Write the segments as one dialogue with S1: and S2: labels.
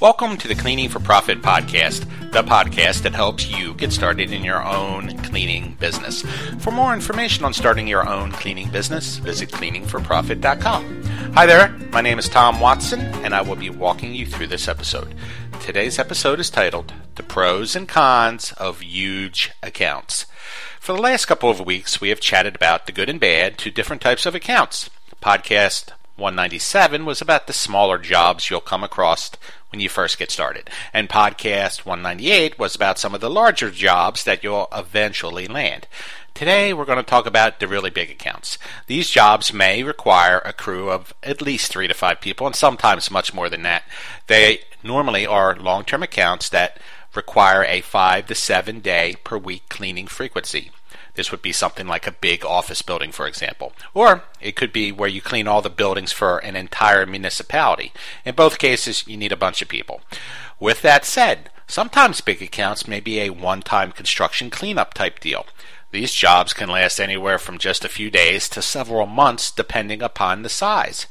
S1: Welcome to the Cleaning for Profit podcast, the podcast that helps you get started in your own cleaning business. For more information on starting your own cleaning business, visit cleaningforprofit.com. Hi there, my name is Tom Watson, and I will be walking you through this episode. Today's episode is titled The Pros and Cons of Huge Accounts. For the last couple of weeks, we have chatted about the good and bad to different types of accounts. Podcast 197 was about the smaller jobs you'll come across when you first get started. And podcast 198 was about some of the larger jobs that you'll eventually land. Today we're going to talk about the really big accounts. These jobs may require a crew of at least three to five people and sometimes much more than that. They normally are long term accounts that require a five to seven day per week cleaning frequency. This would be something like a big office building, for example. Or it could be where you clean all the buildings for an entire municipality. In both cases, you need a bunch of people. With that said, sometimes big accounts may be a one time construction cleanup type deal. These jobs can last anywhere from just a few days to several months depending upon the size.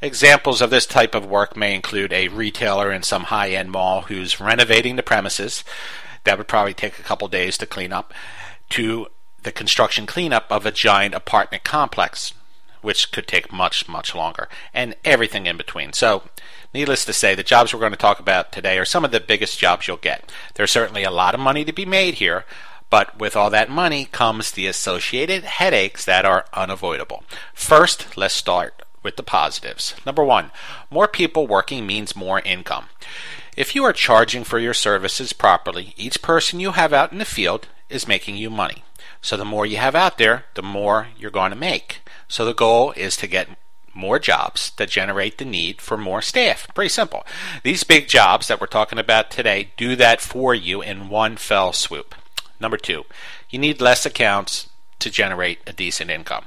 S1: Examples of this type of work may include a retailer in some high end mall who's renovating the premises. That would probably take a couple days to clean up. To the construction cleanup of a giant apartment complex, which could take much, much longer, and everything in between. So, needless to say, the jobs we're going to talk about today are some of the biggest jobs you'll get. There's certainly a lot of money to be made here, but with all that money comes the associated headaches that are unavoidable. First, let's start with the positives. Number one, more people working means more income. If you are charging for your services properly, each person you have out in the field is making you money. So the more you have out there, the more you're going to make. So the goal is to get more jobs that generate the need for more staff. Pretty simple. These big jobs that we're talking about today do that for you in one fell swoop. Number two, you need less accounts to generate a decent income.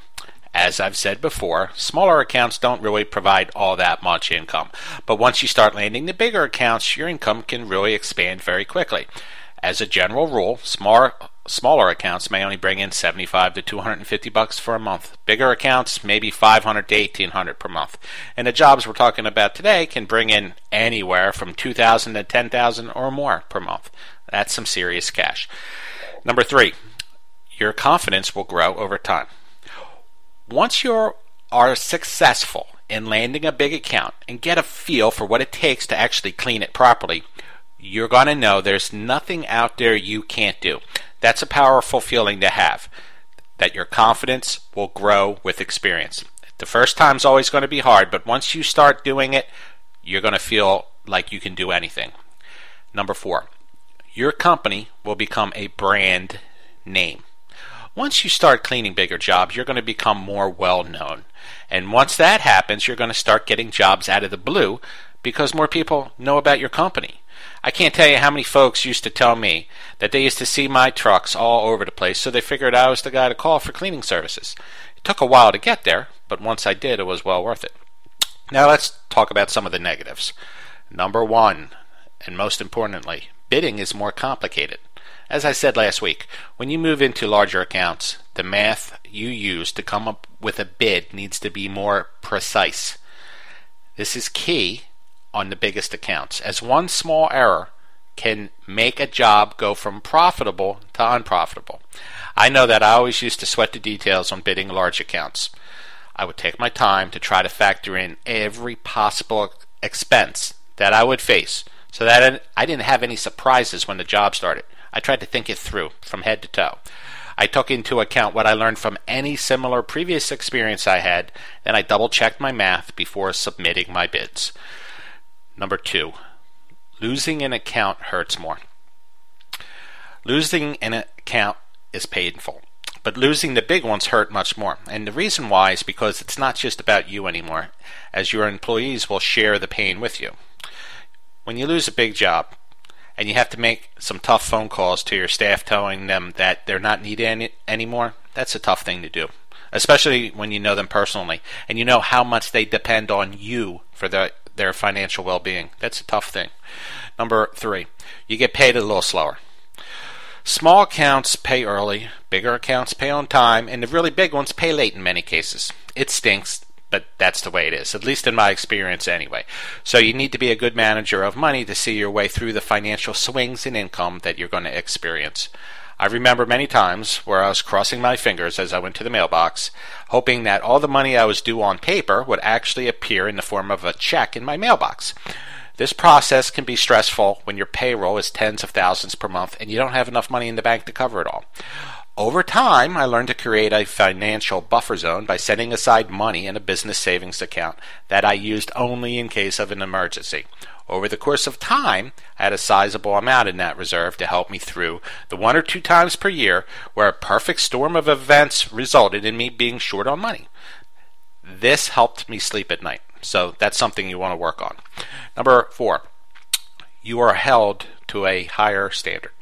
S1: As I've said before, smaller accounts don't really provide all that much income. But once you start landing the bigger accounts, your income can really expand very quickly. As a general rule, small, smaller accounts may only bring in 75 to 250 bucks for a month. Bigger accounts maybe 500 to 1800 per month. And the jobs we're talking about today can bring in anywhere from 2000 to 10,000 or more per month. That's some serious cash. Number 3, your confidence will grow over time. Once you are successful in landing a big account and get a feel for what it takes to actually clean it properly, you're going to know there's nothing out there you can't do. That's a powerful feeling to have, that your confidence will grow with experience. The first time's always going to be hard, but once you start doing it, you're going to feel like you can do anything. Number four, your company will become a brand name. Once you start cleaning bigger jobs, you're going to become more well known. And once that happens, you're going to start getting jobs out of the blue because more people know about your company. I can't tell you how many folks used to tell me that they used to see my trucks all over the place, so they figured I was the guy to call for cleaning services. It took a while to get there, but once I did, it was well worth it. Now let's talk about some of the negatives. Number one, and most importantly, bidding is more complicated. As I said last week, when you move into larger accounts, the math you use to come up with a bid needs to be more precise. This is key on the biggest accounts, as one small error can make a job go from profitable to unprofitable. I know that I always used to sweat the details on bidding large accounts. I would take my time to try to factor in every possible expense that I would face so that I didn't have any surprises when the job started. I tried to think it through from head to toe. I took into account what I learned from any similar previous experience I had, and I double checked my math before submitting my bids. Number two, losing an account hurts more. Losing an account is painful, but losing the big ones hurt much more. And the reason why is because it's not just about you anymore, as your employees will share the pain with you. When you lose a big job, and you have to make some tough phone calls to your staff telling them that they're not needed any, anymore, that's a tough thing to do. Especially when you know them personally and you know how much they depend on you for the, their financial well being. That's a tough thing. Number three, you get paid a little slower. Small accounts pay early, bigger accounts pay on time, and the really big ones pay late in many cases. It stinks, but that's the way it is, at least in my experience anyway. So you need to be a good manager of money to see your way through the financial swings in income that you're going to experience. I remember many times where I was crossing my fingers as I went to the mailbox, hoping that all the money I was due on paper would actually appear in the form of a check in my mailbox. This process can be stressful when your payroll is tens of thousands per month and you don't have enough money in the bank to cover it all. Over time, I learned to create a financial buffer zone by setting aside money in a business savings account that I used only in case of an emergency. Over the course of time, I had a sizable amount in that reserve to help me through the one or two times per year where a perfect storm of events resulted in me being short on money. This helped me sleep at night. So that's something you want to work on. Number four, you are held to a higher standard.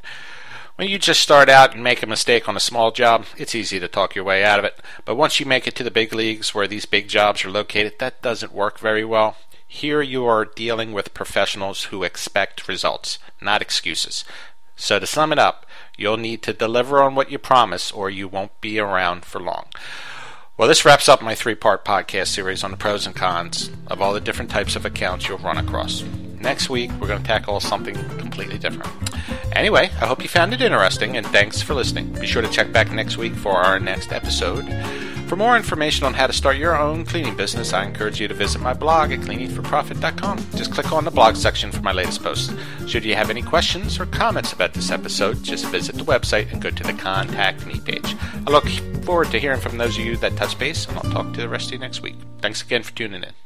S1: When you just start out and make a mistake on a small job, it's easy to talk your way out of it. But once you make it to the big leagues where these big jobs are located, that doesn't work very well. Here you are dealing with professionals who expect results, not excuses. So to sum it up, you'll need to deliver on what you promise or you won't be around for long. Well, this wraps up my three part podcast series on the pros and cons of all the different types of accounts you'll run across. Next week, we're going to tackle something completely different. Anyway, I hope you found it interesting, and thanks for listening. Be sure to check back next week for our next episode. For more information on how to start your own cleaning business, I encourage you to visit my blog at cleaningforprofit.com. Just click on the blog section for my latest posts. Should you have any questions or comments about this episode, just visit the website and go to the Contact Me page. I look forward to hearing from those of you that touch base, and I'll talk to the rest of you next week. Thanks again for tuning in.